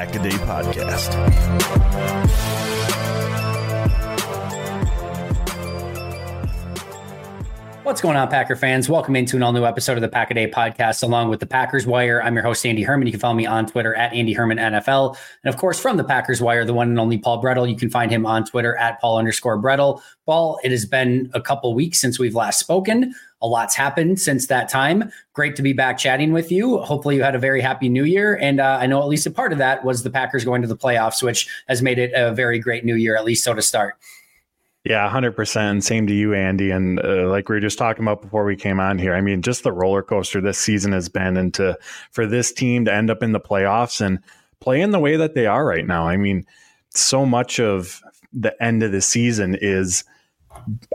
This is the Pack a Day Podcast. What's going on, Packer fans? Welcome into an all new episode of the Pack a Day podcast, along with the Packers Wire. I'm your host, Andy Herman. You can follow me on Twitter at Andy Herman NFL. And of course, from the Packers Wire, the one and only Paul Bretl. You can find him on Twitter at Paul underscore Bretl. Paul, it has been a couple weeks since we've last spoken. A lot's happened since that time. Great to be back chatting with you. Hopefully, you had a very happy new year. And uh, I know at least a part of that was the Packers going to the playoffs, which has made it a very great new year, at least so to start. Yeah, 100%. Same to you, Andy. And uh, like we were just talking about before we came on here, I mean, just the roller coaster this season has been. And to, for this team to end up in the playoffs and play in the way that they are right now, I mean, so much of the end of the season is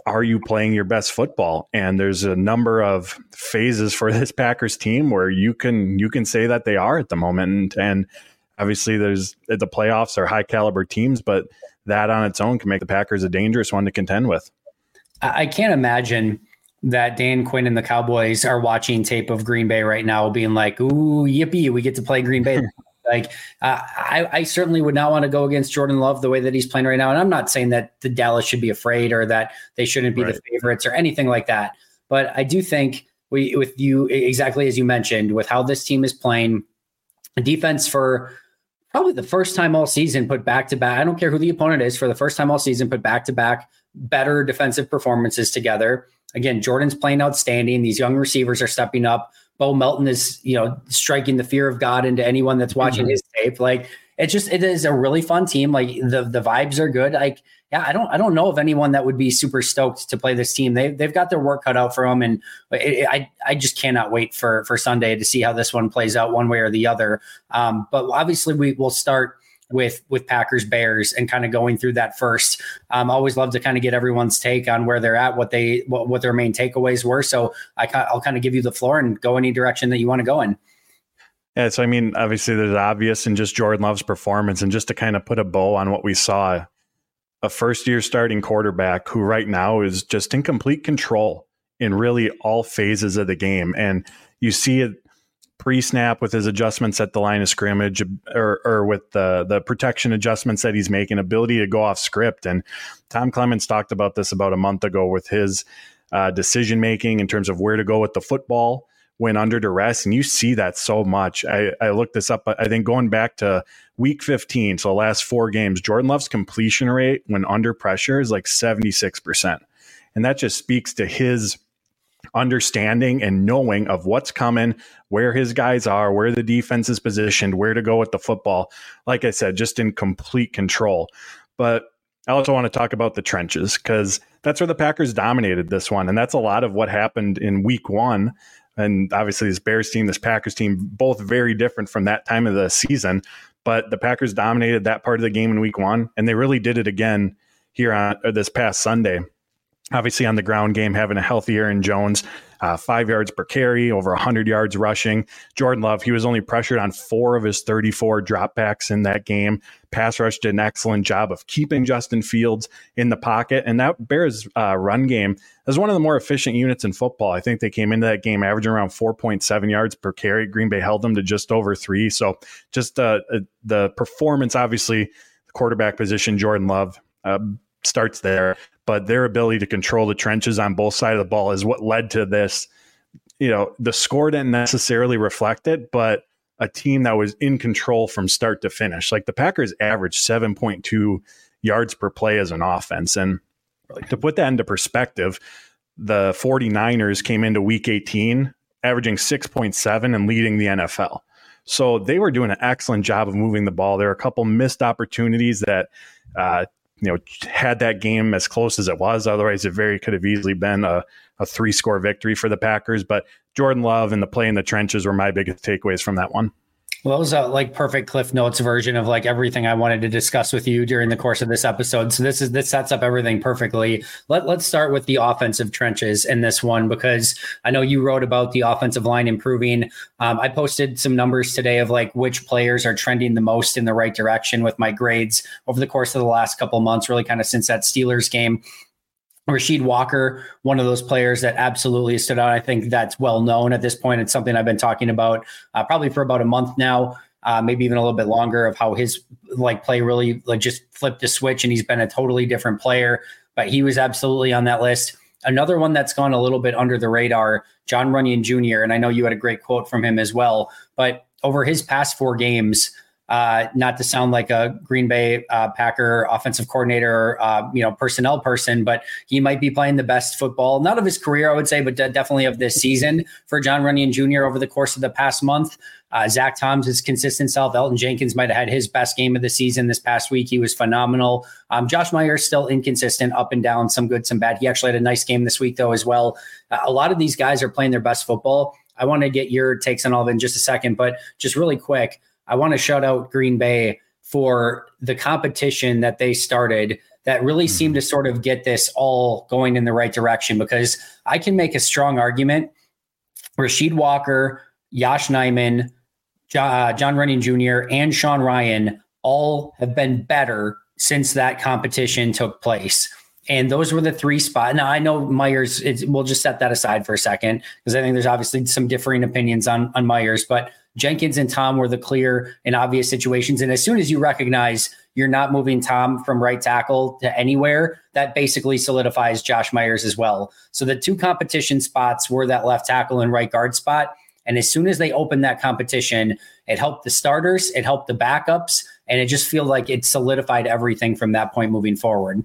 are you playing your best football and there's a number of phases for this packers team where you can you can say that they are at the moment and, and obviously there's the playoffs are high caliber teams but that on its own can make the Packers a dangerous one to contend with. I can't imagine that Dan Quinn and the Cowboys are watching tape of Green Bay right now, being like, "Ooh, yippee, we get to play Green Bay." like, uh, I, I, certainly would not want to go against Jordan Love the way that he's playing right now. And I'm not saying that the Dallas should be afraid or that they shouldn't be right. the favorites or anything like that. But I do think we, with you, exactly as you mentioned, with how this team is playing, defense for probably the first time all season put back to back. I don't care who the opponent is for the first time all season, put back to back better defensive performances together. Again, Jordan's playing outstanding. These young receivers are stepping up. Bo Melton is, you know, striking the fear of God into anyone that's watching mm-hmm. his tape. Like it's just it is a really fun team. Like the the vibes are good. Like yeah, I don't I don't know of anyone that would be super stoked to play this team. They they've got their work cut out for them, and it, I I just cannot wait for for Sunday to see how this one plays out one way or the other. Um, but obviously we will start with with Packers Bears and kind of going through that first. Um, always love to kind of get everyone's take on where they're at, what they what, what their main takeaways were. So I I'll kind of give you the floor and go any direction that you want to go in. Yeah, so I mean, obviously there's obvious and just Jordan Love's performance, and just to kind of put a bow on what we saw, a first year starting quarterback who right now is just in complete control in really all phases of the game, and you see it pre-snap with his adjustments at the line of scrimmage, or, or with the the protection adjustments that he's making, ability to go off script, and Tom Clements talked about this about a month ago with his uh, decision making in terms of where to go with the football when under duress. And you see that so much. I, I looked this up, I think going back to week 15, so the last four games, Jordan Love's completion rate when under pressure is like 76%. And that just speaks to his understanding and knowing of what's coming, where his guys are, where the defense is positioned, where to go with the football. Like I said, just in complete control. But I also want to talk about the trenches because that's where the Packers dominated this one. And that's a lot of what happened in week one and obviously this Bears team, this Packers team, both very different from that time of the season. But the Packers dominated that part of the game in Week One, and they really did it again here on this past Sunday. Obviously, on the ground game, having a healthy Aaron Jones, uh, five yards per carry, over 100 yards rushing. Jordan Love, he was only pressured on four of his 34 dropbacks in that game. Pass rush did an excellent job of keeping Justin Fields in the pocket. And that Bears uh, run game is one of the more efficient units in football. I think they came into that game averaging around 4.7 yards per carry. Green Bay held them to just over three. So just uh, uh the performance, obviously, the quarterback position, Jordan Love. Uh, starts there but their ability to control the trenches on both sides of the ball is what led to this. You know, the score didn't necessarily reflect it, but a team that was in control from start to finish. Like the Packers averaged 7.2 yards per play as an offense. And to put that into perspective, the 49ers came into week 18 averaging 6.7 and leading the NFL. So they were doing an excellent job of moving the ball. There were a couple missed opportunities that uh, you know had that game as close as it was. Otherwise, it very could have easily been a, a three score victory for the Packers. But Jordan Love and the play in the trenches were my biggest takeaways from that one. Well, that was a like perfect Cliff Notes version of like everything I wanted to discuss with you during the course of this episode. So this is this sets up everything perfectly. Let let's start with the offensive trenches in this one because I know you wrote about the offensive line improving. Um, I posted some numbers today of like which players are trending the most in the right direction with my grades over the course of the last couple months, really kind of since that Steelers game. Rasheed Walker, one of those players that absolutely stood out. I think that's well known at this point. It's something I've been talking about uh, probably for about a month now, uh, maybe even a little bit longer, of how his like play really like just flipped the switch and he's been a totally different player. But he was absolutely on that list. Another one that's gone a little bit under the radar, Jon Runyan Jr. And I know you had a great quote from him as well. But over his past four games, uh, not to sound like a Green Bay uh, Packer offensive coordinator, uh, you know, personnel person, but he might be playing the best football, not of his career, I would say, but definitely of this season for Jon Runyan Jr. over the course of the past month. Uh, Zach Tom's is consistent self. Elgton Jenkins might have had his best game of the season this past week. He was phenomenal. Um, Josh Myers still inconsistent, up and down, some good, some bad. He actually had a nice game this week though as well. Uh, a lot of these guys are playing their best football. I want to get your takes on all of it in just a second, but just really quick. I want to shout out Green Bay for the competition that they started that really seemed mm-hmm. to sort of get this all going in the right direction because I can make a strong argument. Rasheed Walker, Yosh Nijman, John, Jon Runyan Jr., and Sean Rhyan all have been better since that competition took place. And those were the three spots. Now I know Myers. we'll just set that aside for a second because I think there's obviously some differing opinions on on Myers. But Jenkins and Tom were the clear and obvious situations. And as soon as you recognize you're not moving Tom from right tackle to anywhere, that basically solidifies Josh Myers as well. So the two competition spots were that left tackle and right guard spot. And as soon as they opened that competition, it helped the starters, it helped the backups, and it just feel like it solidified everything from that point moving forward.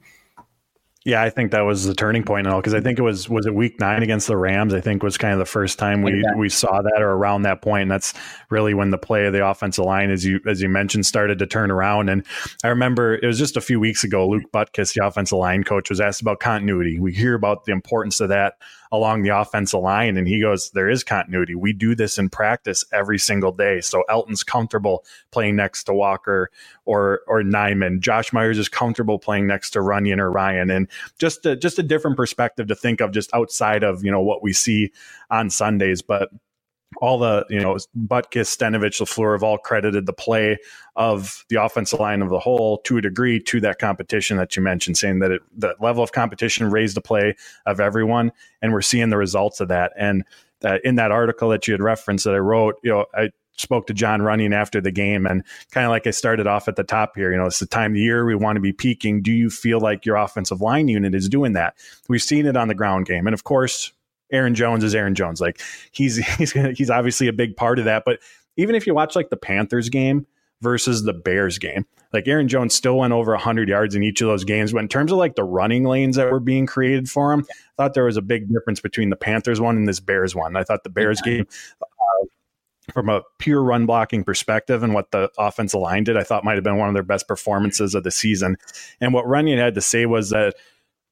Yeah, I think that was the turning point and all because I think it was was it week nine against the Rams. I think was kind of the first time we yeah. we saw that or around that point. And that's really when the play of the offensive line, as you as you mentioned, started to turn around. And I remember it was just a few weeks ago. Luke Butkus, the offensive line coach, was asked about continuity. We hear about the importance of that along the offensive line. And he goes, There is continuity. We do this in practice every single day. So Elgton's comfortable playing next to Walker or or Nijman. Josh Myers is comfortable playing next to Runyan or Rhyan. And just a, just a different perspective to think of just outside of, you know, what we see on Sundays. But all the you know Butkus, Stenavich, LaFleur have all credited the play of the offensive line of the whole to a degree to that competition that you mentioned, saying that it, the level of competition raised the play of everyone, and we're seeing the results of that. And uh, in that article that you had referenced that I wrote, you know, I spoke to Jon Runyan after the game, and kind of like I started off at the top here. You know, it's the time of the year we want to be peaking. Do you feel like your offensive line unit is doing that? We've seen it on the ground game, and of course Aaron Jones is Aaron Jones. Like he's he's he's obviously a big part of that. But even if you watch like the Panthers game versus the Bears game, like Aaron Jones still went over 100 yards in each of those games. But in terms of like the running lanes that were being created for him, I thought there was a big difference between the Panthers one and this Bears one. I thought the Bears yeah. game. Uh, from a pure run blocking perspective and what the offensive line did, I thought might have been one of their best performances of the season. And what Runyan had to say was that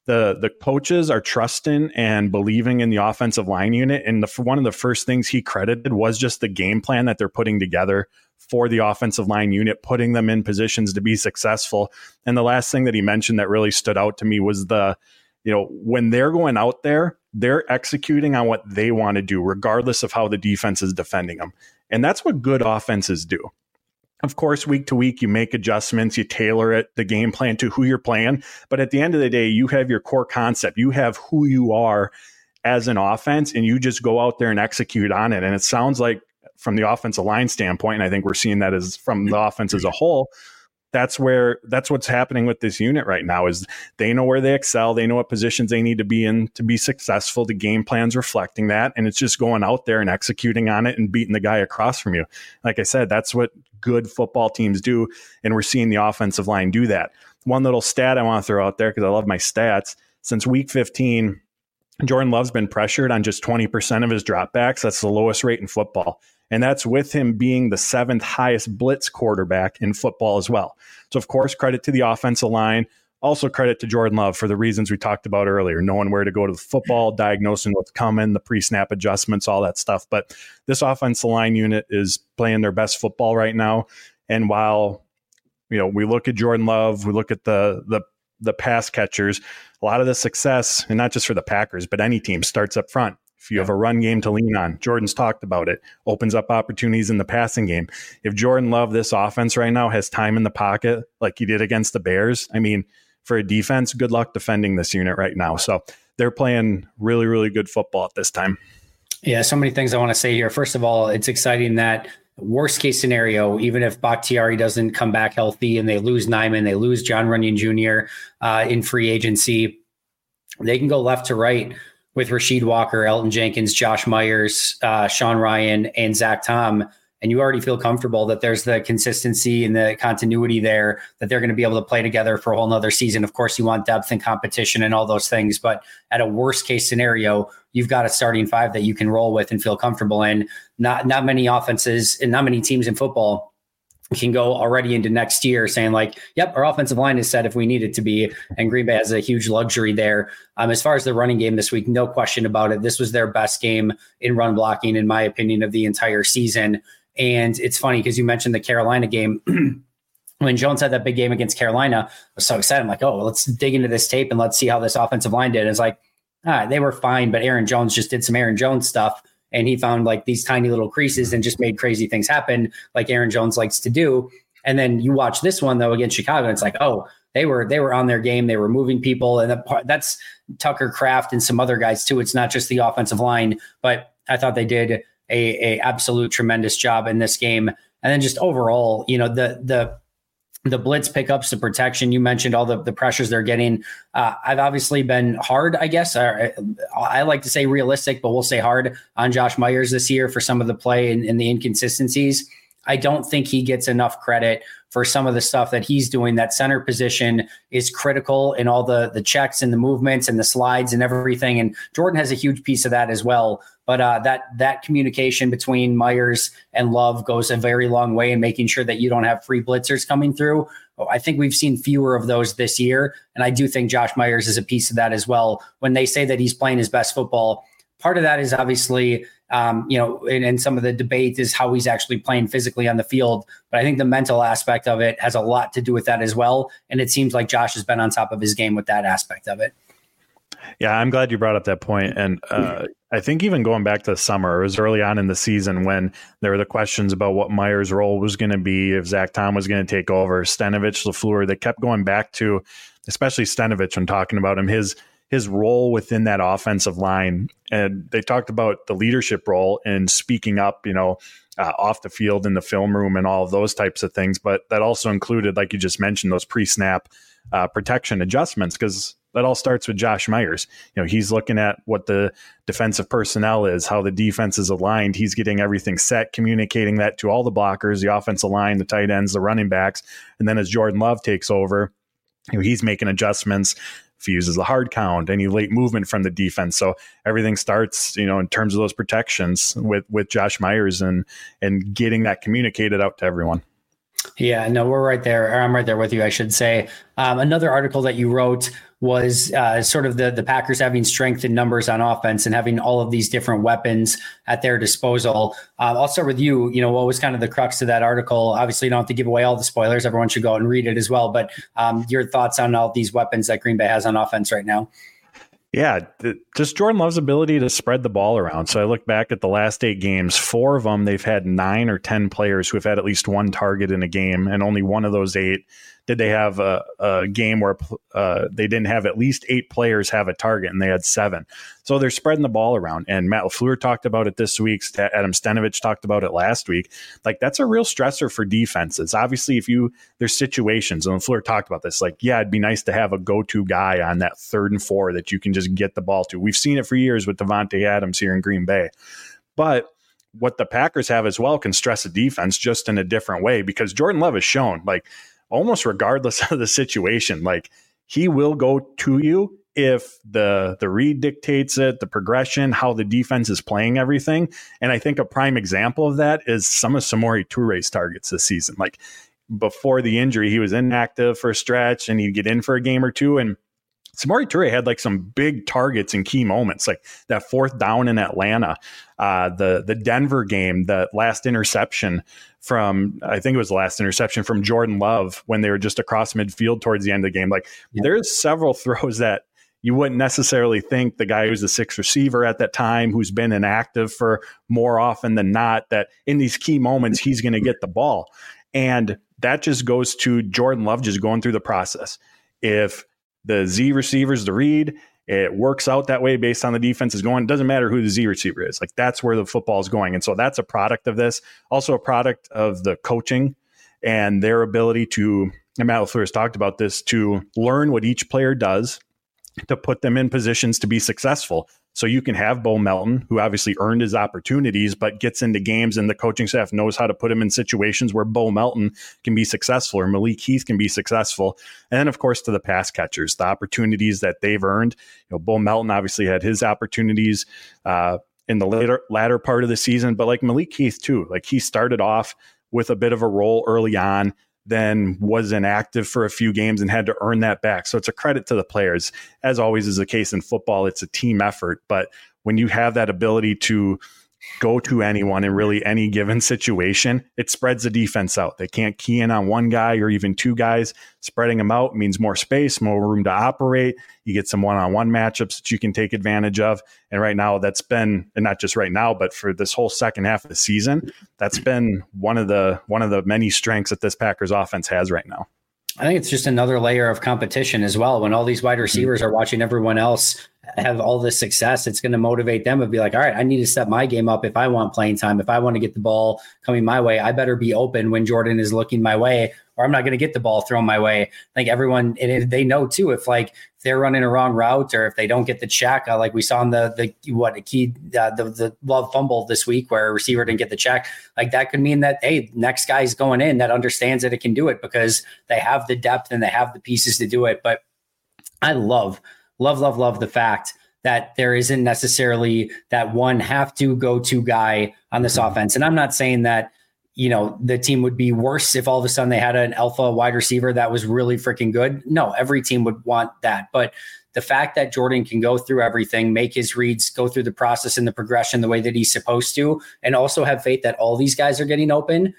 the the coaches are trusting and believing in the offensive line unit. And the, one of the first things he credited was just the game plan that they're putting together for the offensive line unit, putting them in positions to be successful. And the last thing that he mentioned that really stood out to me was the you know, when they're going out there, they're executing on what they want to do, regardless of how the defense is defending them. And that's what good offenses do. Of course, week to week, you make adjustments, you tailor it, the game plan to who you're playing. But at the end of the day, you have your core concept, you have who you are as an offense, and you just go out there and execute on it. And it sounds like, from the offensive line standpoint, and I think we're seeing that as from the offense as a whole, that's where that's what's happening with this unit right now is they know where they excel they know what positions they need to be in to be successful the game plans reflecting that and it's just going out there and executing on it and beating the guy across from you. Like i said that's what good football teams do and we're seeing the offensive line do that. One little stat i want to throw out there because i love my stats. Since week 15 jordan love's been pressured on just 20% of his dropbacks. That's the lowest rate in football and that's with him being the seventh highest blitz quarterback in football as well. So, of course, credit to the offensive line. Also, credit to Jordan Love for the reasons we talked about earlier, knowing where to go to the football, mm-hmm. diagnosing what's coming, the pre snap adjustments, all that stuff. But this offensive line unit is playing their best football right now. And while, you know, we look at Jordan Love, we look at the, the, the pass catchers, a lot of the success, and not just for the Packers, but any team starts up front. If you have a run game to lean on, Jordan's talked about it, opens up opportunities in the passing game. If Jordan Love, this offense right now, has time in the pocket like he did against the Bears, I mean, for a defense, good luck defending this unit right now. So they're playing really, really good football at this time. Yeah, so many things I want to say here. First of all, it's exciting that worst case scenario, even if Bakhtiari doesn't come back healthy and they lose Nijman, they lose Jon Runyan Jr. Uh, in free agency, they can go left to right with Rasheed Walker, Elgton Jenkins, Josh Myers, uh, Sean Rhyan, and Zach Tom, and you already feel comfortable that there's the consistency and the continuity there that they're going to be able to play together for a whole nother season. Of course, you want depth and competition and all those things, but at a worst case scenario, you've got a starting five that you can roll with and feel comfortable in. Not not many offenses and not many teams in football can go already into next year saying like, yep, our offensive line is set if we need it to be. And Green Bay has a huge luxury there. Um, as far as the running game this week, no question about it. This was their best game in run blocking, in my opinion, of the entire season. And it's funny because you mentioned the Carolina game. when Jones had that big game against Carolina, I was so excited. I'm like, oh, let's dig into this tape and let's see how this offensive line did. And it's like, ah, they were fine, but Aaron Jones just did some Aaron Jones stuff and he found like these tiny little creases and just made crazy things happen, like Aaron Jones likes to do. And then you watch this one though against Chicago, it's like, oh, they were they were on their game, they were moving people, and that, that's Tucker Kraft and some other guys too. It's not just the offensive line, but I thought they did a, a absolute tremendous job in this game. And then just overall, you know, the the the blitz pickups, the protection. You mentioned all the, the pressures they're getting. Uh, I've obviously been hard, I guess. I, I, like to say realistic, but we'll say hard on Josh Myers this year for some of the play and, and the inconsistencies. I don't think he gets enough credit for some of the stuff that he's doing. That center position is critical in all the the checks and the movements and the slides and everything. And Jordan has a huge piece of that as well. But uh, that that communication between Myers and Love goes a very long way in making sure that you don't have free blitzers coming through. I think we've seen fewer of those this year, and I do think Josh Myers is a piece of that as well. When they say that he's playing his best football, part of that is obviously um, you know, and, and, some of the debate is how he's actually playing physically on the field. But I think the mental aspect of it has a lot to do with that as well. And it seems like Josh has been on top of his game with that aspect of it. Yeah, I'm glad you brought up that point. And uh, I think even going back to the summer, it was early on in the season when there were the questions about what Myers' role was going to be, if Zach Tom was going to take over, Stenavich, LaFleur. They kept going back to, especially Stenavich, when talking about him, his his role within that offensive line. And they talked about the leadership role and speaking up, you know, uh, off the field in the film room and all of those types of things. But that also included, like you just mentioned, those pre snap uh, protection adjustments because that all starts with Josh Myers. You know, he's looking at what the defensive personnel is, how the defense is aligned. He's getting everything set, communicating that to all the blockers, the offensive line, the tight ends, the running backs. And then as Jordan Love takes over, you know, he's making adjustments if he uses the hard count, any late movement from the defense. So everything starts, you know, in terms of those protections with with Josh Myers and and getting that communicated out to everyone. Yeah, no, we're right there. I'm right there with you, I should say. Um, another article that you wrote was uh, sort of the the Packers having strength in numbers on offense and having all of these different weapons at their disposal. Uh, I'll start with you. You know, what was kind of the crux of that article? Obviously, you don't have to give away all the spoilers. Everyone should go out and read it as well. But um, your thoughts on all these weapons that Green Bay has on offense right now? Yeah, just Jordan Love's ability to spread the ball around. So I look back at the last eight games, four of them, they've had nine or 10 players who have had at least one target in a game, and only one of those eight did they have a, a game where uh, they didn't have at least eight players have a target and they had seven. So they're spreading the ball around. And Matt LaFleur talked about it this week. Adam Stenavich talked about it last week. Like that's a real stressor for defenses. Obviously, if you, there's situations, and LaFleur talked about this, like, yeah, it'd be nice to have a go to guy on that third and four that you can just get the ball to. We've seen it for years with Davante Adams here in Green Bay. But what the Packers have as well can stress a defense just in a different way because Jordan Love has shown like almost regardless of the situation. Like he will go to you if the the read dictates it, the progression, how the defense is playing everything. And I think a prime example of that is some of Samori Toure's targets this season. Like before the injury, he was inactive for a stretch and he'd get in for a game or two. And Samori Toure had like some big targets in key moments, like that fourth down in Atlanta, uh, the the Denver game, the last interception from I think it was the last interception from Jordan Love when they were just across midfield towards the end of the game. Like yeah. there's several throws that you wouldn't necessarily think the guy who's the sixth receiver at that time, who's been inactive for more often than not, that in these key moments he's going to get the ball, and that just goes to Jordan Love just going through the process. If the Z receivers the read. It works out that way based on the defense is going. It doesn't matter who the Z receiver is. Like that's where the football is going. And so that's a product of this. Also a product of the coaching and their ability to, and Matt LaFleur has talked about this, to learn what each player does to put them in positions to be successful. So you can have Bo Melton, who obviously earned his opportunities, but gets into games and the coaching staff knows how to put him in situations where Bo Melton can be successful or Malik Heath can be successful. And then, of course, to the pass catchers, the opportunities that they've earned. You know, Bo Melton obviously had his opportunities uh, in the later latter part of the season, but like Malik Heath too, like he started off with a bit of a role early on then was inactive for a few games and had to earn that back. So it's a credit to the players. As always is the case in football, it's a team effort. But when you have that ability to go to anyone in really any given situation, it spreads the defense out. They can't key in on one guy or even two guys. Spreading them out means more space, more room to operate. You get some one on one matchups that you can take advantage of. And right now, that's been, and not just right now, but for this whole second half of the season, that's been one of the one of the many strengths that this Packers offense has right now. I think it's just another layer of competition as well. When all these wide receivers mm-hmm. are watching everyone else have all this success, it's going to motivate them and be like, all right, I need to step my game up if I want playing time. If I want to get the ball coming my way, I better be open when Jordan is looking my way, or I'm not going to get the ball thrown my way. Think everyone, and they know too, if like if they're running a wrong route or if they don't get the check, uh, like we saw in the, the what, a key, uh, the, the love fumble this week where a receiver didn't get the check, like that could mean that, hey, next guy's going in that understands that it can do it because they have the depth and they have the pieces to do it. But I love love, love, love the fact that there isn't necessarily that one have to go to guy on this mm-hmm. offense. And I'm not saying that, you know, the team would be worse if all of a sudden they had an alpha wide receiver that was really freaking good. No, every team would want that. But the fact that Jordan can go through everything, make his reads, go through the process and the progression the way that he's supposed to, and also have faith that all these guys are getting open,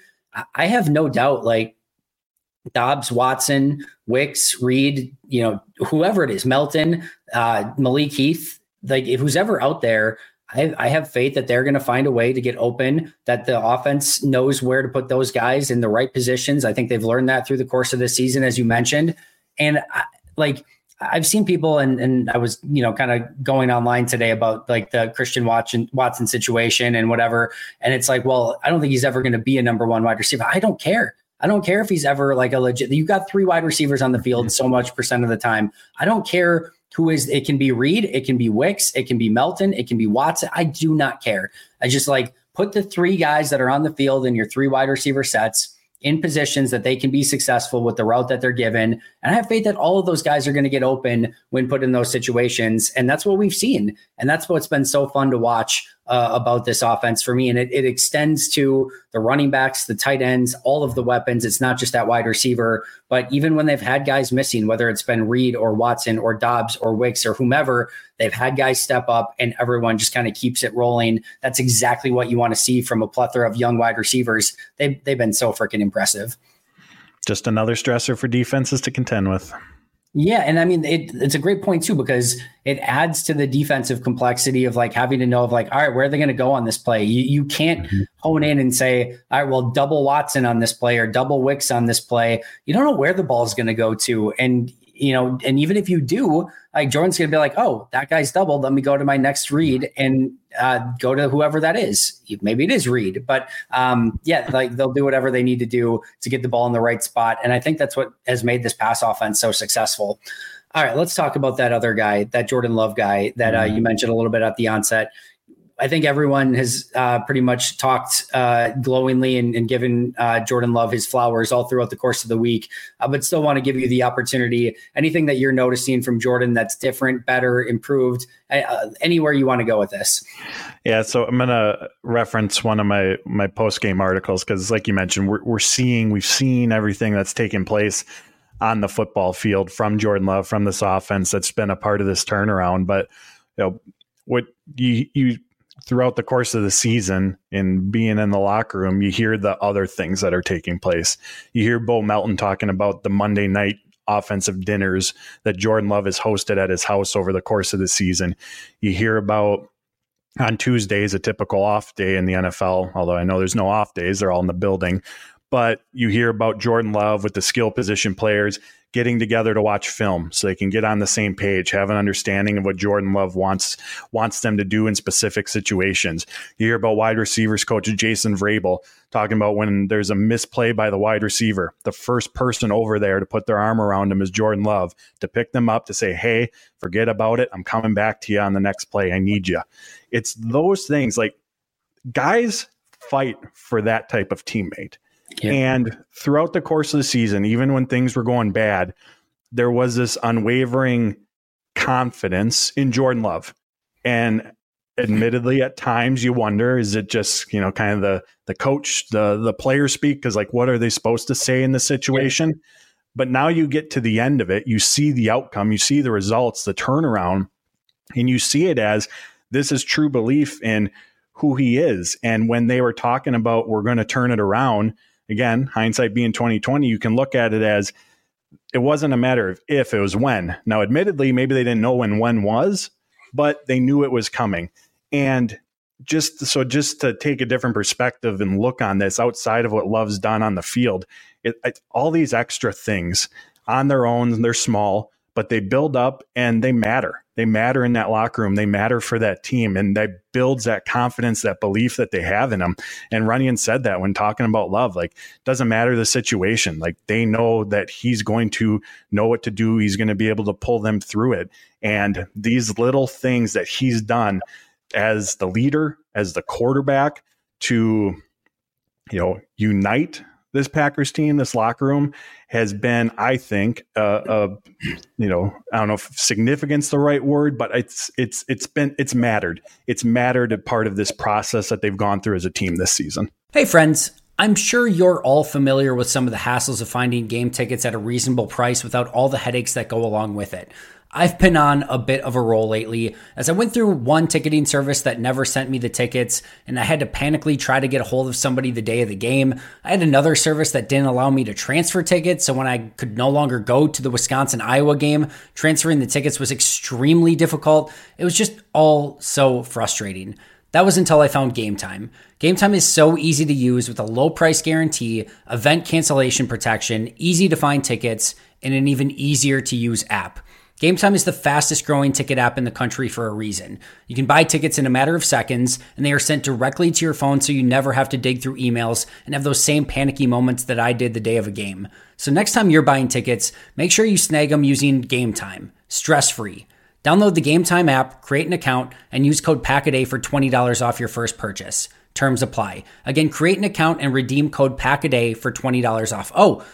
I have no doubt like Doubs, Watson, Wicks, Reed, you know, whoever it is, Melton, uh, Malik Heath, like who's ever out there, I, I have faith that they're going to find a way to get open, that the offense knows where to put those guys in the right positions. I think they've learned that through the course of the season, as you mentioned. And I, like, I've seen people, and and I was you know kind of going online today about like the Christian Watson Watson situation and whatever, and it's like, well, I don't think he's ever going to be a number one wide receiver. I don't care. I don't care if he's ever like a legit. You've got three wide receivers on the field mm-hmm. so much percent of the time. I don't care who is. It can be Reed, it can be Wicks, it can be Melton, it can be Watson. I do not care. I just like put the three guys that are on the field in your three wide receiver sets in positions that they can be successful with the route that they're given. And I have faith that all of those guys are going to get open when put in those situations. And that's what we've seen. And that's what's been so fun to watch uh, about this offense for me. And it, it extends to the running backs, the tight ends, all of the weapons. It's not just that wide receiver, but even when they've had guys missing, whether it's been Reed or Watson or Doubs or Wicks or whomever, they've had guys step up and everyone just kind of keeps it rolling. That's exactly what you want to see from a plethora of young wide receivers. They've, they've been so freaking impressive. Just another stressor for defenses to contend with. Yeah, and I mean it, it's a great point too because it adds to the defensive complexity of like having to know of like, all right, where are they going to go on this play? You you can't mm-hmm. hone in and say, all right, well, double Watson on this play or double Wicks on this play. You don't know where the ball is going to go to, and you know, and even if you do, like Jordan's going to be like, oh, that guy's doubled. Let me go to my next read and uh, go to whoever that is. Maybe it is Reed, but um, yeah, like they'll do whatever they need to do to get the ball in the right spot. And I think that's what has made this pass offense so successful. All right, let's talk about that other guy, that Jordan Love guy that uh, you mm-hmm. mentioned a little bit at the onset. I think everyone has uh, pretty much talked uh, glowingly and, and given uh, Jordan Love his flowers all throughout the course of the week, uh, but still want to give you the opportunity. Anything that you're noticing from Jordan that's different, better, improved, uh, anywhere you want to go with this. Yeah, so I'm gonna reference one of my my post game articles because, like you mentioned, we're we're seeing we've seen everything that's taken place on the football field from Jordan Love from this offense that's been a part of this turnaround, but you know what you you throughout the course of the season and being in the locker room, you hear the other things that are taking place. You hear Bo Melton talking about the Monday night offensive dinners that Jordan Love has hosted at his house over the course of the season. You hear about on Tuesdays, a typical off day in the NFL, although I know there's no off days, they're all in the building. But you hear about Jordan Love with the skill position players getting together to watch film so they can get on the same page, have an understanding of what Jordan Love wants wants them to do in specific situations. You hear about wide receivers coach Jason Vrabel talking about when there's a misplay by the wide receiver, the first person over there to put their arm around him is Jordan Love to pick them up to say, "Hey, forget about it. I'm coming back to you on the next play. I need you." It's those things like guys fight for that type of teammate. Yeah. And throughout the course of the season, even when things were going bad, there was this unwavering confidence in Jordan Love. And admittedly at times you wonder is it just you know kind of the the coach the the player speak because like what are they supposed to say in the situation yeah. but now you get to the end of it you see the outcome you see the results the turnaround and you see it as this is true belief in who he is and when they were talking about we're going to turn it around again, hindsight being 2020, you can look at it as it wasn't a matter of if, it was when. Now, admittedly, maybe they didn't know when when was, but they knew it was coming. And just so just to take a different perspective and look on this outside of what Love's done on the field, it, it, all these extra things on their own, they're small, but they build up and they matter. They matter in that locker room. They matter for that team. And that builds that confidence, that belief that they have in them. And Runyan said that when talking about love, like, doesn't matter the situation. Like, they know that he's going to know what to do. He's going to be able to pull them through it. And these little things that he's done as the leader, as the quarterback to, you know, unite this Packers team, this locker room has been, I think, uh, you know, I don't know if significance the right word, but it's it's it's been it's mattered. It's mattered a part of this process that they've gone through as a team this season. Hey, friends. I'm sure you're all familiar with some of the hassles of finding game tickets at a reasonable price without all the headaches that go along with it. I've been on a bit of a roll lately as I went through one ticketing service that never sent me the tickets and I had to panically try to get a hold of somebody the day of the game. I had another service that didn't allow me to transfer tickets, so when I could no longer go to the Wisconsin Iowa game, transferring the tickets was extremely difficult. It was just all so frustrating. That was until I found Game Time. Game Time is so easy to use with a low price guarantee, event cancellation protection, easy to find tickets, and an even easier to use app. Game Time is the fastest growing ticket app in the country for a reason. You can buy tickets in a matter of seconds, and they are sent directly to your phone so you never have to dig through emails and have those same panicky moments that I did the day of a game. So next time you're buying tickets, make sure you snag them using Game Time, stress free. Download the Game Time app, create an account, and use code PACKADAY for $20 off your first purchase. Terms apply. Again, create an account and redeem code PACKADAY for $20 off. Oh,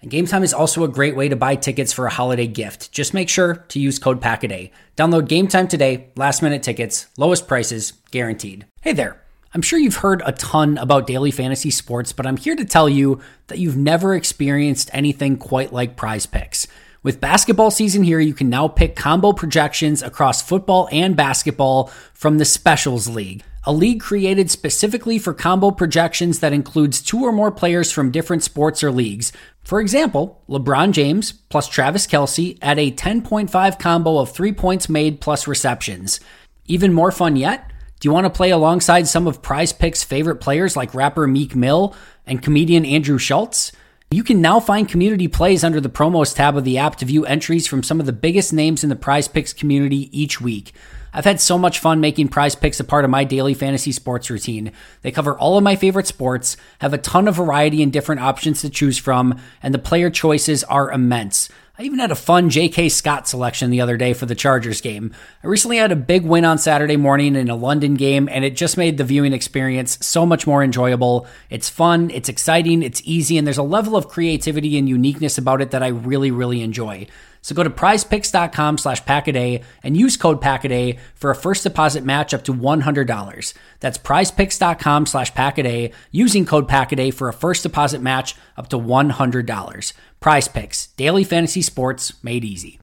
and Game Time is also a great way to buy tickets for a holiday gift. Just make sure to use code PACKADAY. Download Game Time today, last minute tickets, lowest prices, guaranteed. Hey there. I'm sure you've heard a ton about daily fantasy sports, but I'm here to tell you that you've never experienced anything quite like PrizePicks. With basketball season here, you can now pick combo projections across football and basketball from the Specials League a league created specifically for combo projections that includes two or more players from different sports or leagues. For example, LeBron James plus Travis Kelce at a 10.5 combo of three points made plus receptions. Even more fun yet? Do you want to play alongside some of PrizePicks' favorite players like rapper Meek Mill and comedian Andrew Schulz? You can now find community plays under the promos tab of the app to view entries from some of the biggest names in the Prize Picks community each week. I've had so much fun making PrizePicks a part of my daily fantasy sports routine. They cover all of my favorite sports, have a ton of variety and different options to choose from, and the player choices are immense. I even had a fun J.K. Scott selection the other day for the Chargers game. I recently had a big win on Saturday morning in a London game, and it just made the viewing experience so much more enjoyable. It's fun, it's exciting, it's easy, and there's a level of creativity and uniqueness about it that I really, really enjoy. So go to prizepicks.com slash packaday and use code packaday for a first deposit match up to $100. That's prizepicks.com slash packaday using code packaday for a first deposit match up to $100. PrizePicks, daily fantasy sports made easy.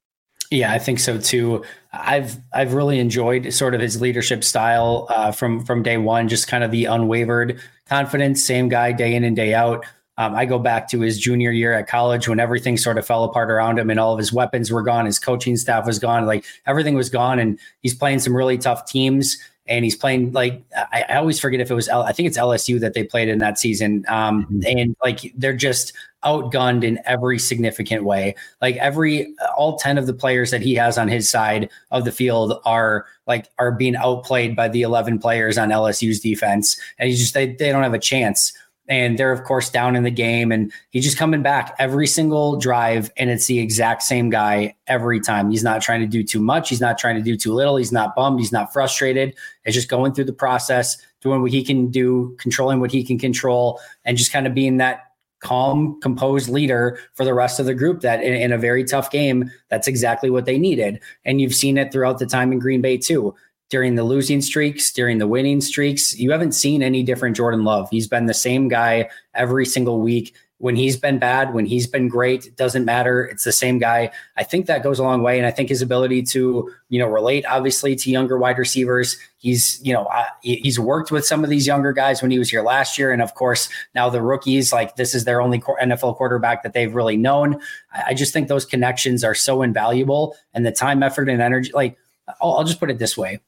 Yeah, I think so too. I've I've really enjoyed sort of his leadership style uh, from from day one. Just kind of the unwavered confidence, same guy day in and day out. Um, I go back to his junior year at college when everything sort of fell apart around him and all of his weapons were gone. His coaching staff was gone. Like everything was gone. And he's playing some really tough teams. And he's playing like I, I always forget if it was L, I think it's LSU that they played in that season. Um, mm-hmm. And like they're just outgunned in every significant way. Like every all 10 of the players that he has on his side of the field are like are being outplayed by the 11 players on LSU's defense. And he's just they, they don't have a chance and they're of course down in the game and he's just coming back every single drive and it's the exact same guy every time. He's not trying to do too much. He's not trying to do too little. He's not bummed. He's not frustrated. It's just going through the process doing what he can do controlling what he can control and just kind of being that calm composed leader for the rest of the group that in, in a very tough game that's exactly what they needed. And you've seen it throughout the time in green bay too during the losing streaks, during the winning streaks. You haven't seen any different Jordan Love. He's been the same guy every single week. When he's been bad, when he's been great, doesn't matter. It's the same guy. I think that goes a long way. And I think his ability to, you know, relate obviously to younger wide receivers. He's, you know, he's worked with some of these younger guys when he was here last year. And of course, now the rookies, like this is their only NFL quarterback that they've really known. I just think those connections are so invaluable and the time, effort, and energy. Like, I'll, I'll just put it this way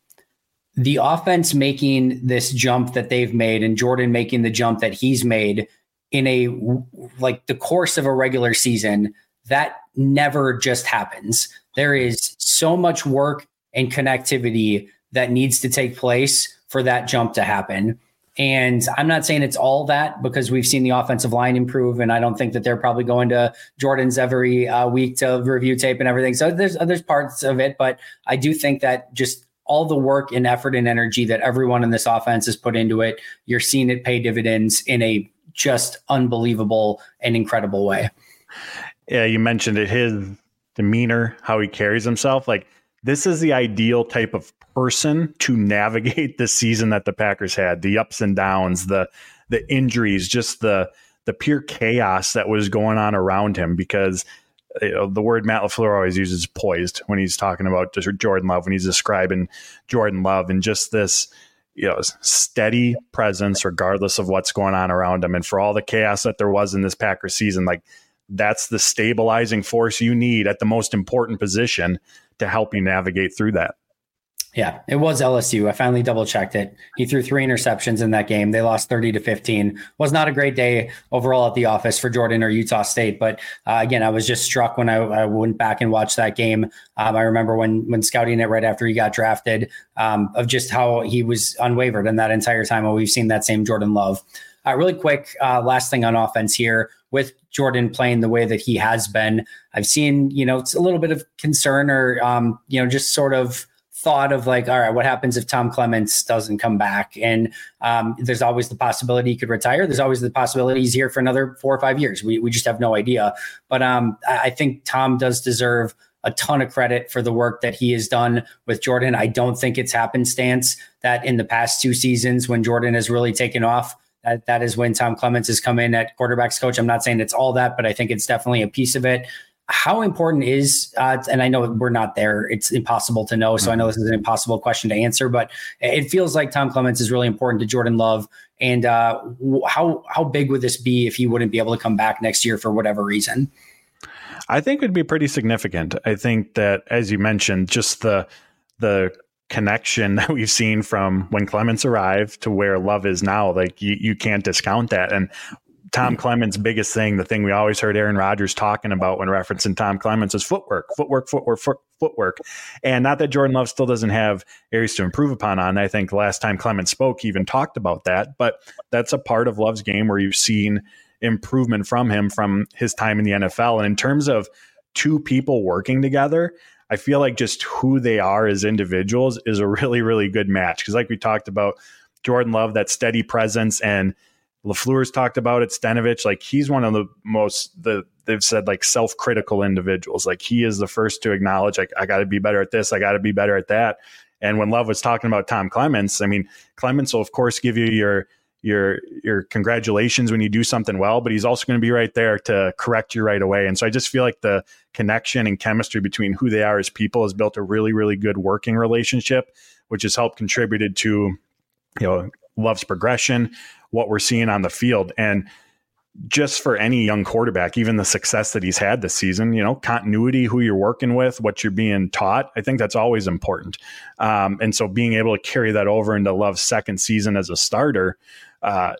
the offense making this jump that they've made and Jordan making the jump that he's made in a like the course of a regular season that never just happens there is so much work and connectivity that needs to take place for that jump to happen and I'm not saying it's all that because we've seen the offensive line improve, and I don't think that they're probably going to Jordan's every uh, week to review tape and everything. So there's there's parts of it, but I do think that just all the work and effort and energy that everyone in this offense has put into it, you're seeing it pay dividends in a just unbelievable and incredible way. Yeah, you mentioned it, his demeanor, how he carries himself. Like, this is the ideal type of person to navigate the season that the Packers had, the ups and downs, the the injuries, just the the pure chaos that was going on around him because you know, the word Matt LaFleur always uses poised when he's talking about Jordan Love, when he's describing Jordan Love and just this, you know, steady presence regardless of what's going on around him. And for all the chaos that there was in this Packer season, like that's the stabilizing force you need at the most important position to help you navigate through that. Yeah, it was LSU. I finally double checked it. He threw three interceptions in that game. They lost 30 to 15. Was not a great day overall at the office for Jordan or Utah State. But uh, again, I was just struck when I, I, went back and watched that game. Um, I remember when when scouting it right after he got drafted um, of just how he was unwavered in that entire time. And we've seen that same Jordan Love. Uh, really quick, uh, last thing on offense here with Jordan playing the way that he has been. I've seen, you know, it's a little bit of concern or, um, you know, just sort of thought of like, all right, what happens if Tom Clements doesn't come back? And um, there's always the possibility he could retire. There's always the possibility he's here for another four or five years. We, we just have no idea. But um, I think Tom does deserve a ton of credit for the work that he has done with Jordan. I don't think it's happenstance that in the past two seasons when Jordan has really taken off, that, that is when Tom Clements has come in at quarterbacks coach. I'm not saying it's all that, but I think it's definitely a piece of it. How important is uh, and i know we're not there it's impossible to know so i know this is an impossible question to answer but it feels like tom clements is really important to jordan love and uh, how how big would this be if he wouldn't be able to come back next year for whatever reason i think it would be pretty significant i think that as you mentioned just the the connection that we've seen from when Clements arrived to where Love is now. Like you, you can't discount that. And Tom Clements' biggest thing, the thing we always heard Aaron Rodgers talking about when referencing Tom Clements is footwork, footwork, footwork, footwork. And not that Jordan Love still doesn't have areas to improve upon on. I think last time Clements spoke, he even talked about that. But that's a part of Love's game where you've seen improvement from him from his time in the NFL. And in terms of two people working together, I feel like just who they are as individuals is a really, really good match. Because like we talked about, Jordan Love, that steady presence and – LaFleur's talked about it. Stenavich, like he's one of the most the they've said like self critical individuals. Like he is the first to acknowledge like I got to be better at this. I got to be better at that. And when Love was talking about Tom Clements, I mean Clements will of course give you your your your congratulations when you do something well, but he's also going to be right there to correct you right away. And so I just feel like the connection and chemistry between who they are as people has built a really really good working relationship, which has helped contributed to you know Love's progression, what we're seeing on the field. And just for any young quarterback, even the success that he's had this season, you know, continuity, who you're working with, what you're being taught, I think that's always important. Um, and so being able to carry that over into Love's second season as a starter uh,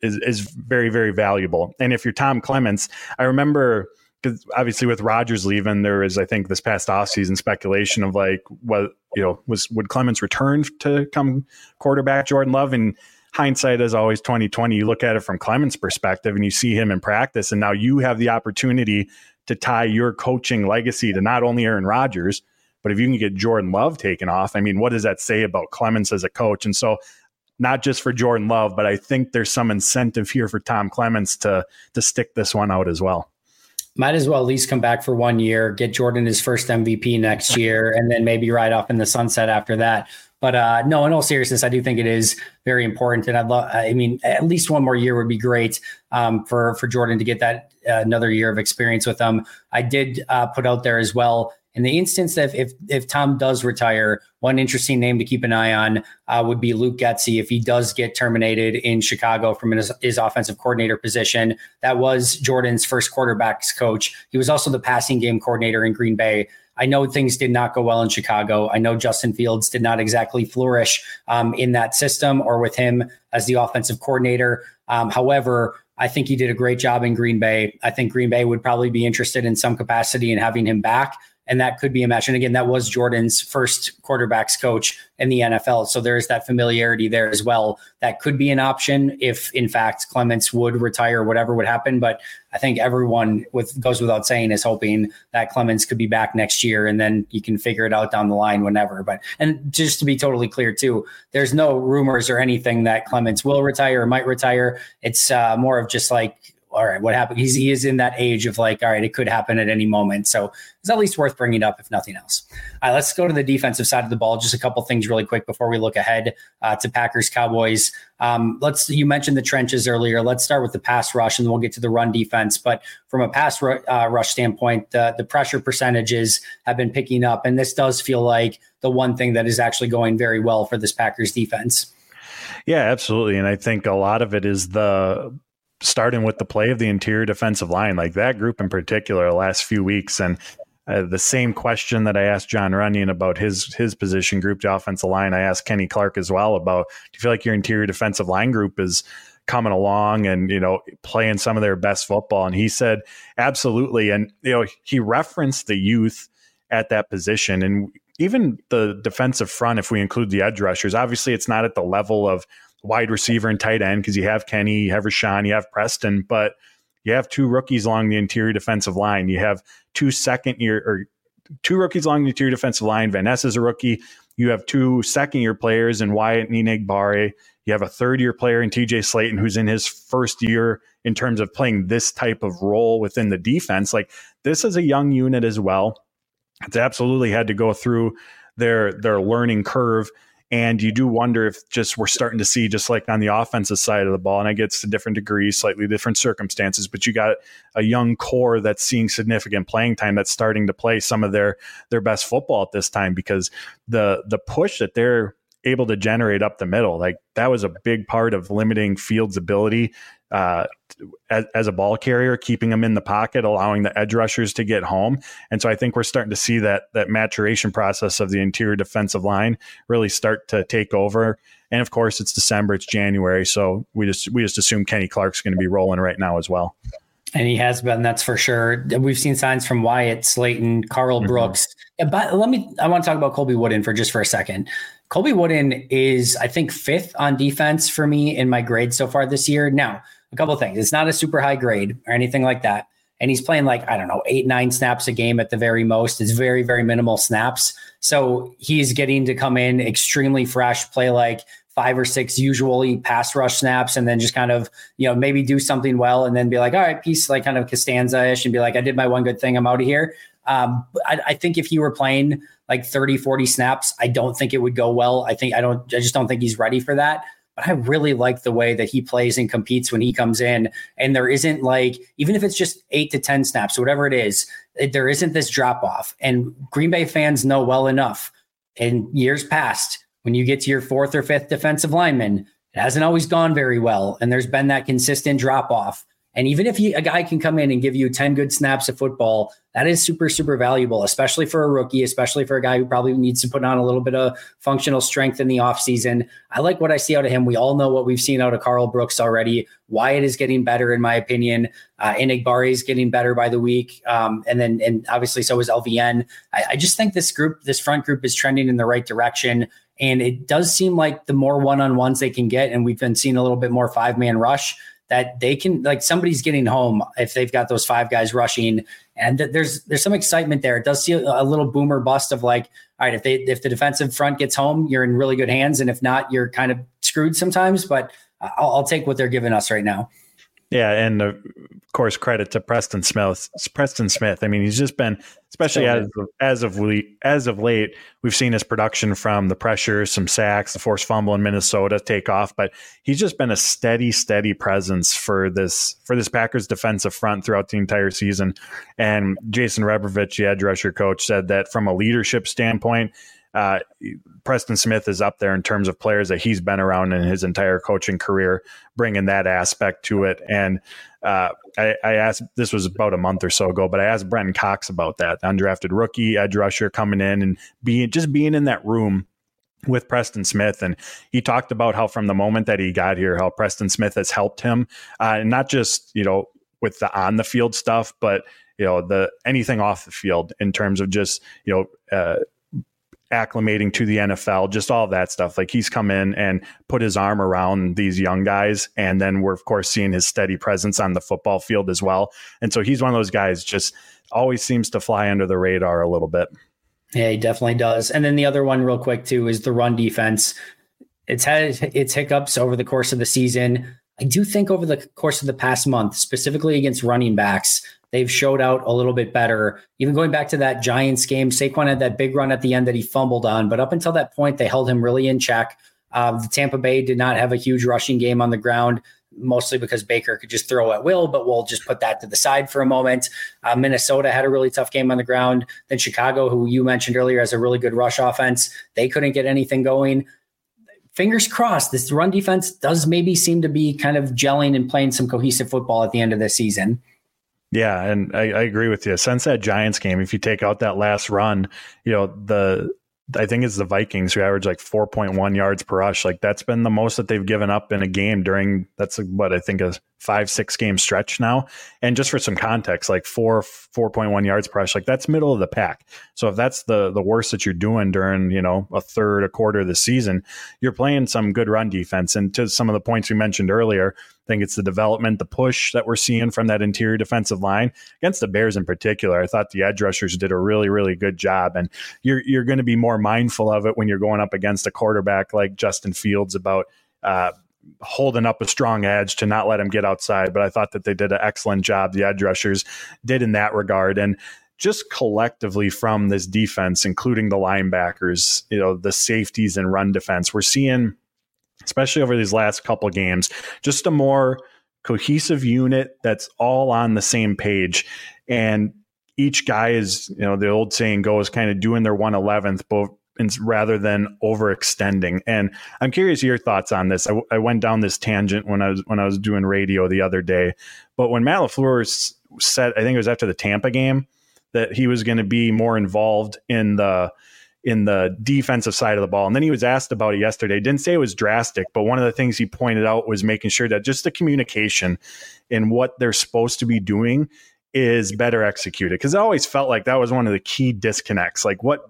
is, is very, very valuable. And if you're Tom Clements, I remember because obviously with Rodgers leaving, there was, I think, this past offseason speculation of like, what, you know, was would Clements return to come quarterback Jordan Love? And hindsight is always 2020. You look at it from Clements' perspective and you see him in practice, and now you have the opportunity to tie your coaching legacy to not only Aaron Rodgers, but if you can get Jordan Love taken off, I mean, what does that say about Clements as a coach? And so not just for Jordan Love, but I think there's some incentive here for Tom Clements to to stick this one out as well. Might as well at least come back for one year, get Jordan his first MVP next year, and then maybe ride off in the sunset after that. But uh, no, in all seriousness, I do think it is very important, and I'd love. I mean, at least one more year would be great um, for for Jordan to get that uh, another year of experience with them. I did uh, put out there as well. In the instance that if if Tom does retire, one interesting name to keep an eye on uh, would be Luke Getsy. If he does get terminated in Chicago from his, his offensive coordinator position, that was Jordan's first quarterbacks coach. He was also the passing game coordinator in Green Bay. I know things did not go well in Chicago. I know Justin Fields did not exactly flourish um, in that system or with him as the offensive coordinator. Um, however, I think he did a great job in Green Bay. I think Green Bay would probably be interested in some capacity in having him back and that could be a match. And again, that was Jordan's first quarterbacks coach in the NFL. So there's that familiarity there as well. That could be an option if, in fact, Clements would retire, whatever would happen. But I think everyone with goes without saying is hoping that Clements could be back next year, and then you can figure it out down the line whenever. But and just to be totally clear too, there's no rumors or anything that Clements will retire or might retire. It's uh, more of just like all right, what happened? He's, he is in that age of like, all right, it could happen at any moment. So it's at least worth bringing up, if nothing else. All right, let's go to the defensive side of the ball. Just a couple things really quick before we look ahead uh, to Packers Cowboys. Um, let's you mentioned the trenches earlier. Let's start with the pass rush, and we'll get to the run defense. But from a pass ru- uh, rush standpoint, the the pressure percentages have been picking up, and this does feel like the one thing that is actually going very well for this Packers defense. Yeah, absolutely. And I think a lot of it is the starting with the play of the interior defensive line, like that group in particular, the last few weeks. And uh, the same question that I asked Jon Runyan about his his position group, the offensive line, I asked Kenny Clark as well about. Do you feel like your interior defensive line group is coming along and you know playing some of their best football? And he said absolutely. And you know he referenced the youth at that position and even the defensive front. If we include the edge rushers, obviously it's not at the level of wide receiver and tight end because you have Kenny, you have Rashan, you have Preston, but you have two rookies along the interior defensive line. You have two second year or two rookies along the interior defensive line. Van Ness is a rookie. You have two second year players in Wyatt and Enagbare. You have a third year player in TJ Slaton, who's in his first year in terms of playing this type of role within the defense. Like this is a young unit as well. It's absolutely had to go through their their learning curve And you do wonder if just we're starting to see, just like on the offensive side of the ball, and I get to different degrees, slightly different circumstances, but you got a young core that's seeing significant playing time that's starting to play some of their their best football at this time because the the push that they're able to generate up the middle. Like that was a big part of limiting Fields' ability uh, as, as, a ball carrier, keeping him in the pocket, allowing the edge rushers to get home. And so I think we're starting to see that that maturation process of the interior defensive line really start to take over. And of course, it's December, it's January, so we just we just assume Kenny Clark's going to be rolling right now as well. And he has been, that's for sure. We've seen signs from Wyatt, Slaton, Karl mm-hmm. Brooks. But let me, I want to talk about Colby Wooden for just for a second. Colby Wooden is, I think, fifth on defense for me in my grade so far this year. Now, a couple of things. It's not a super high grade or anything like that. And he's playing like, I don't know, eight, nine snaps a game at the very most. It's very, very minimal snaps. So he's getting to come in extremely fresh, play like five or six usually pass rush snaps and then just kind of, you know, maybe do something well and then be like, all right, peace, like kind of Costanza ish and be like, I did my one good thing. I'm out of here. Um, I, I, think if he were playing like 30, 40 snaps, I don't think it would go well. I think I don't, I just don't think he's ready for that. But I really like the way that he plays and competes when he comes in. And there isn't like, even if it's just eight to 10 snaps, whatever it is, it, there isn't this drop off. And Green Bay fans know well enough in years past, when you get to your fourth or fifth defensive lineman, it hasn't always gone very well. And there's been that consistent drop off. And even if he, a guy can come in and give you 10 good snaps of football, that is super, super valuable, especially for a rookie, especially for a guy who probably needs to put on a little bit of functional strength in the offseason. I like what I see out of him. We all know what we've seen out of Karl Brooks already. Wyatt is getting better, in my opinion. Uh, Enagbare is getting better by the week. Um, and then, and obviously, so is LVN. I, I just think this group, this front group is trending in the right direction. And it does seem like the more one on ones they can get, and we've been seeing a little bit more five man rush that they can like somebody's getting home if they've got those five guys rushing. And there's there's some excitement there. It does see a, little boomer bust of like all right if they if the defensive front gets home you're in really good hands. And if not you're kind of screwed sometimes. But I'll, I'll take what they're giving us right now yeah, and uh, of course, credit to Preston Smith. Preston Smith. I mean, he's just been, especially as of, as of late, as of late, we've seen his production from the pressure, some sacks, the forced fumble in Minnesota take off, but he's just been a steady, steady presence for this for this Packers defensive front throughout the entire season. And Jason Rebrovich, the edge rusher coach, said that from a leadership standpoint, uh, Preston Smith is up there in terms of players that he's been around in his entire coaching career, bringing that aspect to it. And uh, I, I, asked, this was about a month or so ago, but I asked Brenton Cox about that, undrafted rookie edge rusher coming in and being just being in that room with Preston Smith. And he talked about how from the moment that he got here, how Preston Smith has helped him, uh, and not just, you know, with the on the field stuff, but you know the anything off the field in terms of just you know uh, acclimating to the NFL, just all that stuff. Like he's come in and put his arm around these young guys. And then we're, of course, seeing his steady presence on the football field as well. And so he's one of those guys just always seems to fly under the radar a little bit. Yeah, he definitely does. And then the other one, real quick, too, is the run defense. It's had its hiccups over the course of the season. I do think over the course of the past month, specifically against running backs, they've showed out a little bit better. Even going back to that Giants game, Saquon had that big run at the end that he fumbled on, but up until that point, they held him really in check. Uh, the Tampa Bay did not have a huge rushing game on the ground, mostly because Baker could just throw at will, but we'll just put that to the side for a moment. Uh, Minnesota had a really tough game on the ground. Then Chicago, who you mentioned earlier, has a really good rush offense. They couldn't get anything going fingers crossed, this run defense does maybe seem to be kind of gelling and playing some cohesive football at the end of the season. Yeah, and I, I, agree with you. Since that Giants game, if you take out that last run, you know the I think it's the Vikings who average like 4.1 yards per rush. Like that's been the most that they've given up in a game during that's what I think a five six game stretch now. And just for some context, like four 4.1 yards per rush, like that's middle of the pack. So if that's the the worst that you're doing during you know a third a quarter of the season, you're playing some good run defense. And to some of the points we mentioned earlier, I think it's the development, the push that we're seeing from that interior defensive line against the Bears in particular. I thought the edge rushers did a really, really good job, and you're you're going to be more mindful of it when you're going up against a quarterback like Justin Fields about. Uh, holding up a strong edge to not let him get outside. But I thought that they did an excellent job. The edge rushers did in that regard. And just collectively from this defense, including the linebackers, you know, the safeties and run defense, we're seeing, especially over these last couple games, just a more cohesive unit that's all on the same page. And each guy is, you know, the old saying goes kind of doing their 111th, both rather than overextending. And I'm curious your thoughts on this. I, I, went down this tangent when I was when I was doing radio the other day, but when Matt LaFleur said, I think it was after the Tampa game, that he was going to be more involved in the in the defensive side of the ball. And then he was asked about it yesterday. Didn't say it was drastic, but one of the things he pointed out was making sure that just the communication in what they're supposed to be doing is better executed. Because I always felt like that was one of the key disconnects. Like what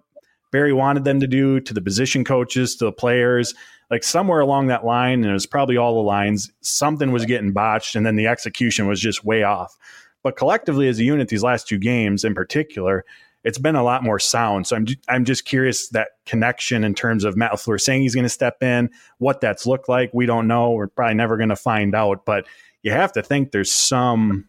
Barry wanted them to do to the position coaches, to the players, like somewhere along that line, and it was probably all the lines, something was getting botched, and then the execution was just way off. But collectively, as a unit, these last two games in particular, it's been a lot more sound. So I'm I'm just curious that connection in terms of Matt LaFleur saying he's going to step in, what that's looked like. We don't know. We're probably never going to find out. But you have to think there's some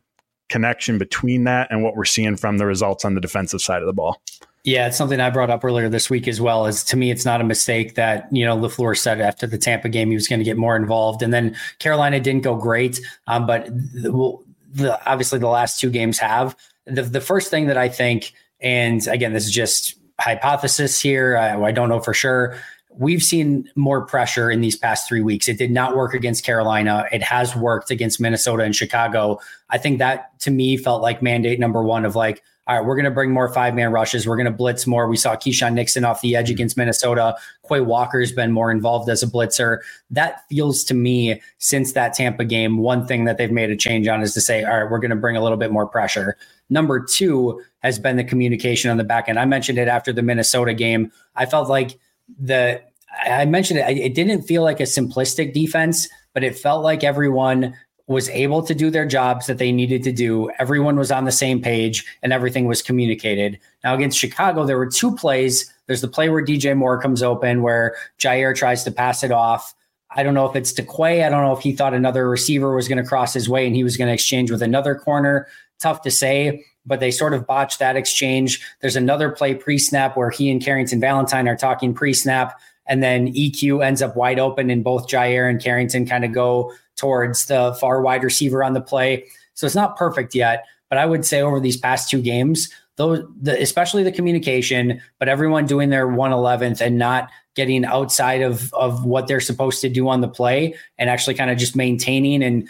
connection between that and what we're seeing from the results on the defensive side of the ball. Yeah, it's something I brought up earlier this week as well. Is to me, it's not a mistake that you know LaFleur said after the Tampa game he was going to get more involved, and then Carolina didn't go great, um, but the, the, obviously the last two games have. The the first thing that I think, and again, this is just hypothesis here. I, I don't know for sure. We've seen more pressure in these past three weeks. It did not work against Carolina. It has worked against Minnesota and Chicago. I think that to me felt like mandate number one of like all right, we're going to bring more five man rushes. We're going to blitz more. We saw Keisean Nixon off the edge mm-hmm. against Minnesota. Quay Walker's been more involved as a blitzer. That feels to me, since that Tampa game, one thing that they've made a change on is to say, all right, we're going to bring a little bit more pressure. Number two has been the communication on the back end. I mentioned it after the Minnesota game. I felt like the, I mentioned it, it didn't feel like a simplistic defense, but it felt like everyone was able to do their jobs that they needed to do. Everyone was on the same page and everything was communicated. Now, against Chicago, there were two plays. There's the play where DJ Moore comes open, where Jaire tries to pass it off. I don't know if it's to Quay. I don't know if he thought another receiver was going to cross his way and he was going to exchange with another corner. Tough to say, but they sort of botched that exchange. There's another play pre snap where he and Carrington Valentine are talking pre snap. And then EQ ends up wide open, and both Jaire and Carrington kind of go towards the far wide receiver on the play. So it's not perfect yet, but I would say over these past two games, those the, especially the communication, but everyone doing their 111th and not getting outside of of what they're supposed to do on the play and actually kind of just maintaining and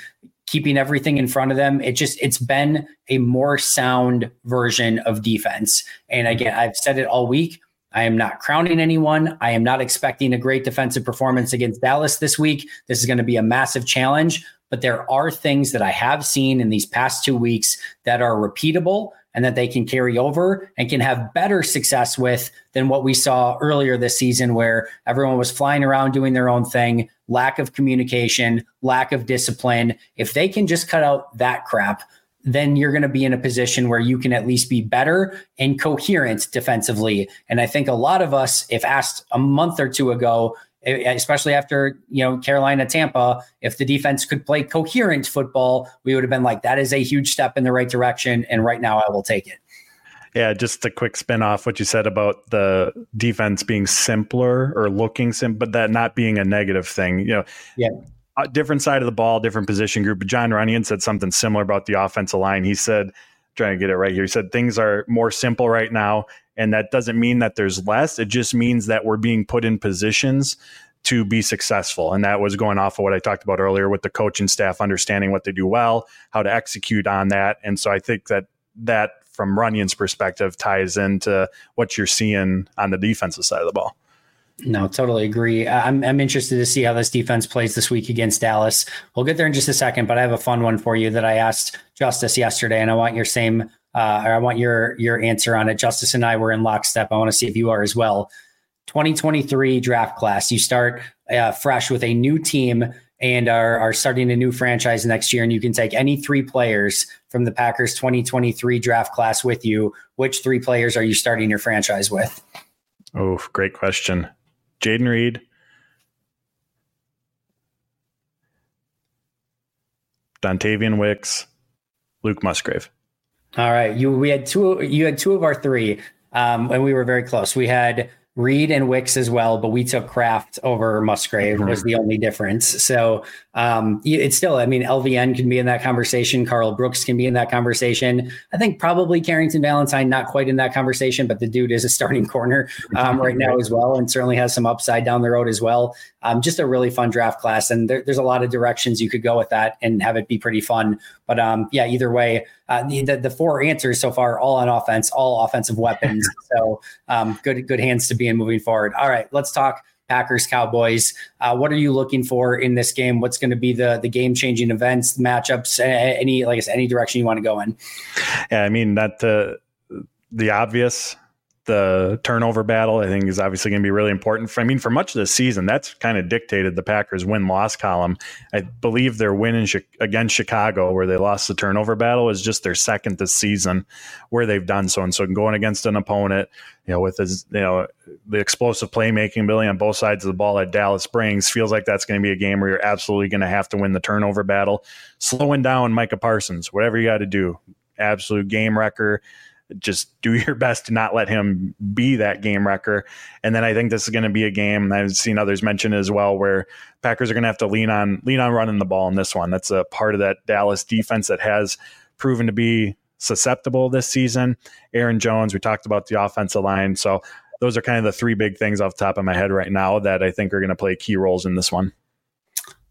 keeping everything in front of them. It just it's been a more sound version of defense. And again, I've said it all week. I am not crowning anyone. I am not expecting a great defensive performance against Dallas this week. This is going to be a massive challenge, but there are things that I have seen in these past two weeks that are repeatable and that they can carry over and can have better success with than what we saw earlier this season, where everyone was flying around doing their own thing, lack of communication, lack of discipline. If they can just cut out that crap, then you're going to be in a position where you can at least be better and coherent defensively. And I think a lot of us, if asked a month or two ago, especially after you know Carolina Tampa, if the defense could play coherent football, we would have been like, that is a huge step in the right direction. And right now, I will take it. Yeah, just a quick spin off what you said about the defense being simpler or looking simple, but that not being a negative thing. You know, yeah different side of the ball, different position group. But Jon Runyan said something similar about the offensive line. He said, trying to get it right here, he said things are more simple right now. And that doesn't mean that there's less. It just means that we're being put in positions to be successful. And that was going off of what I talked about earlier with the coaching staff understanding what they do well, how to execute on that. And so I think that that from Runyan's perspective ties into what you're seeing on the defensive side of the ball. No, totally agree. I'm, I'm interested to see how this defense plays this week against Dallas. We'll get there in just a second, but I have a fun one for you that I asked Justice yesterday, and I want your same, uh, or I want your your answer on it. Justice and I were in lockstep. I want to see if you are as well. 2023 draft class. You start uh, fresh with a new team and are, are starting a new franchise next year, and you can take any three players from the Packers 2023 draft class with you. Which three players are you starting your franchise with? Oh, great question. Jayden Reed, Dontayvion Wicks, Luke Musgrave. All right, you we had two. You had two of our three, um, and we were very close. We had Reed and Wicks as well, but we took Kraft over Musgrave mm-hmm. was the only difference. So um, it's still, I mean, LVN can be in that conversation. Karl Brooks can be in that conversation. I think probably Carrington Valentine not quite in that conversation, but the dude is a starting corner um, right now as well, and certainly has some upside down the road as well. Um, just a really fun draft class, and there, there's a lot of directions you could go with that and have it be pretty fun. But um, yeah, either way, uh, the, the, the four answers so far all on offense, all offensive weapons. so um, good good hands to be in moving forward. All right, let's talk Packers Cowboys. Uh, what are you looking for in this game? What's going to be the the game changing events, matchups? Any like I said, any direction you want to go in? Yeah, I mean that the the obvious the turnover battle, I think, is obviously going to be really important. For, I mean, for much of the season, that's kind of dictated the Packers' win loss column. I believe their win in, against Chicago, where they lost the turnover battle, is just their second this season where they've done so. And so, going against an opponent, you know, with his, you know, the explosive playmaking ability on both sides of the ball at Dallas Springs, feels like that's going to be a game where you're absolutely going to have to win the turnover battle. Slowing down Micah Parsons, whatever you got to do, absolute game wrecker just do your best to not let him be that game wrecker. And then I think this is going to be a game I've seen others mention as well, where Packers are going to have to lean on lean on running the ball in this one. That's a part of that Dallas defense that has proven to be susceptible this season. Aaron Jones, we talked about the offensive line, so those are kind of the three big things off the top of my head right now that I think are going to play key roles in this one.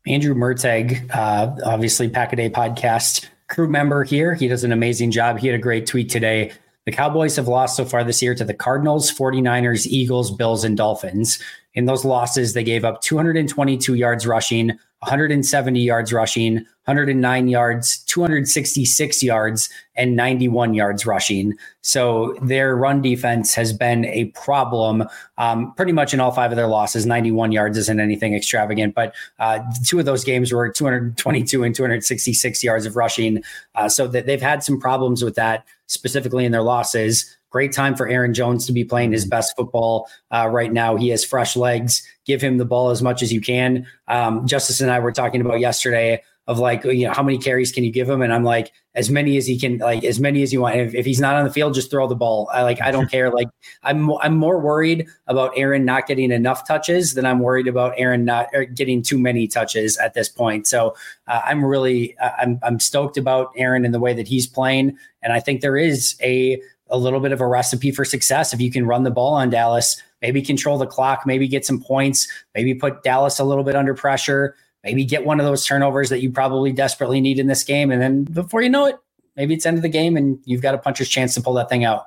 Andrew Merteg, uh, obviously Pack a Day podcast crew member here. He does an amazing job. He had a great tweet today the Cowboys have lost so far this year to the Cardinals, 49ers, Eagles, Bills, and Dolphins. In those losses, they gave up 222 yards rushing, 170 yards rushing, 109 yards, 266 yards, and 91 yards rushing. So their run defense has been a problem um, pretty much in all five of their losses. 91 yards isn't anything extravagant, but uh, two of those games were 222 and 266 yards of rushing. Uh, so that they've had some problems with that specifically in their losses. Great time for Aaron Jones to be playing his best football uh, right now. He has fresh legs. Give him the ball as much as you can. Um, Justice and I were talking about yesterday of like, you know, how many carries can you give him? And I'm like, as many as he can, like as many as you want. If, if he's not on the field, just throw the ball. I like, I don't care. Like, I'm I'm more worried about Aaron not getting enough touches than I'm worried about Aaron not er, getting too many touches at this point. So uh, I'm really, I'm I'm stoked about Aaron and the way that he's playing, and I think there is a a little bit of a recipe for success if you can run the ball on Dallas. Maybe control the clock, maybe get some points, maybe put Dallas a little bit under pressure maybe get one of those turnovers that you probably desperately need in this game. And then before you know it, maybe it's end of the game and you've got a puncher's chance to pull that thing out.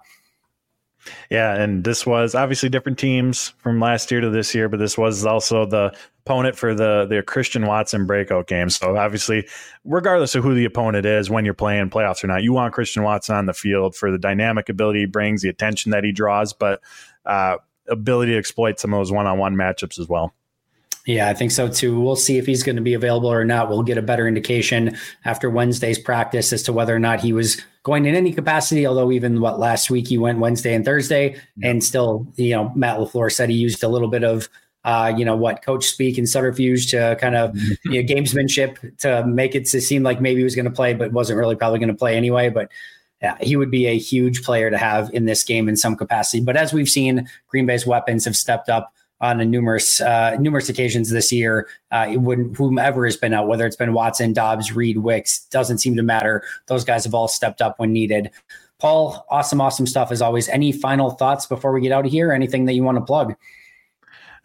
Yeah, and this was obviously different teams from last year to this year, but this was also the opponent for the the Christian Watson breakout game. So obviously, regardless of who the opponent is, when you're playing playoffs or not, you want Christian Watson on the field for the dynamic ability he brings, the attention that he draws, but uh, ability to exploit some of those one on one matchups as well. Yeah, I think so too. We'll see if he's going to be available or not. We'll get a better indication after Wednesday's practice as to whether or not he was going in any capacity. Although even what last week he went Wednesday and Thursday, yeah. and still, you know, Matt LaFleur said he used a little bit of uh, you know what coach speak and subterfuge to kind of you know, gamesmanship to make it to seem like maybe he was going to play, but wasn't really probably going to play anyway. But yeah, he would be a huge player to have in this game in some capacity. But as we've seen, Green Bay's weapons have stepped up on numerous uh, numerous occasions this year. Uh, when whomever has been out, whether it's been Watson, Doubs, Reed, Wicks, doesn't seem to matter. Those guys have all stepped up when needed. Paul, awesome, awesome stuff as always. Any final thoughts before we get out of here? Anything that you want to plug?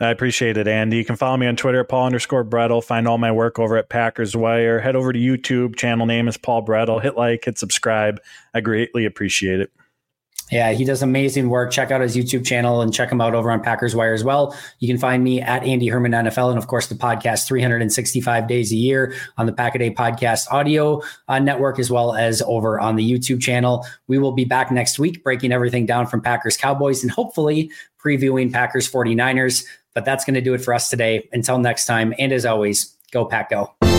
I appreciate it, Andy. You can follow me on Twitter at Paul underscore Bretl. Find all my work over at Packers Wire. Head over to YouTube. Channel name is Paul Bretl. Hit like, hit subscribe. I greatly appreciate it. Yeah, he does amazing work. Check out his YouTube channel and check him out over on Packers Wire as well. You can find me at Andy Herman NFL and of course the podcast 365 days a year on the Pack a podcast audio uh, network as well as over on the YouTube channel. We will be back next week breaking everything down from Packers Cowboys and hopefully previewing Packers 49ers. But that's going to do it for us today. Until next time, and as always, go Pack Go.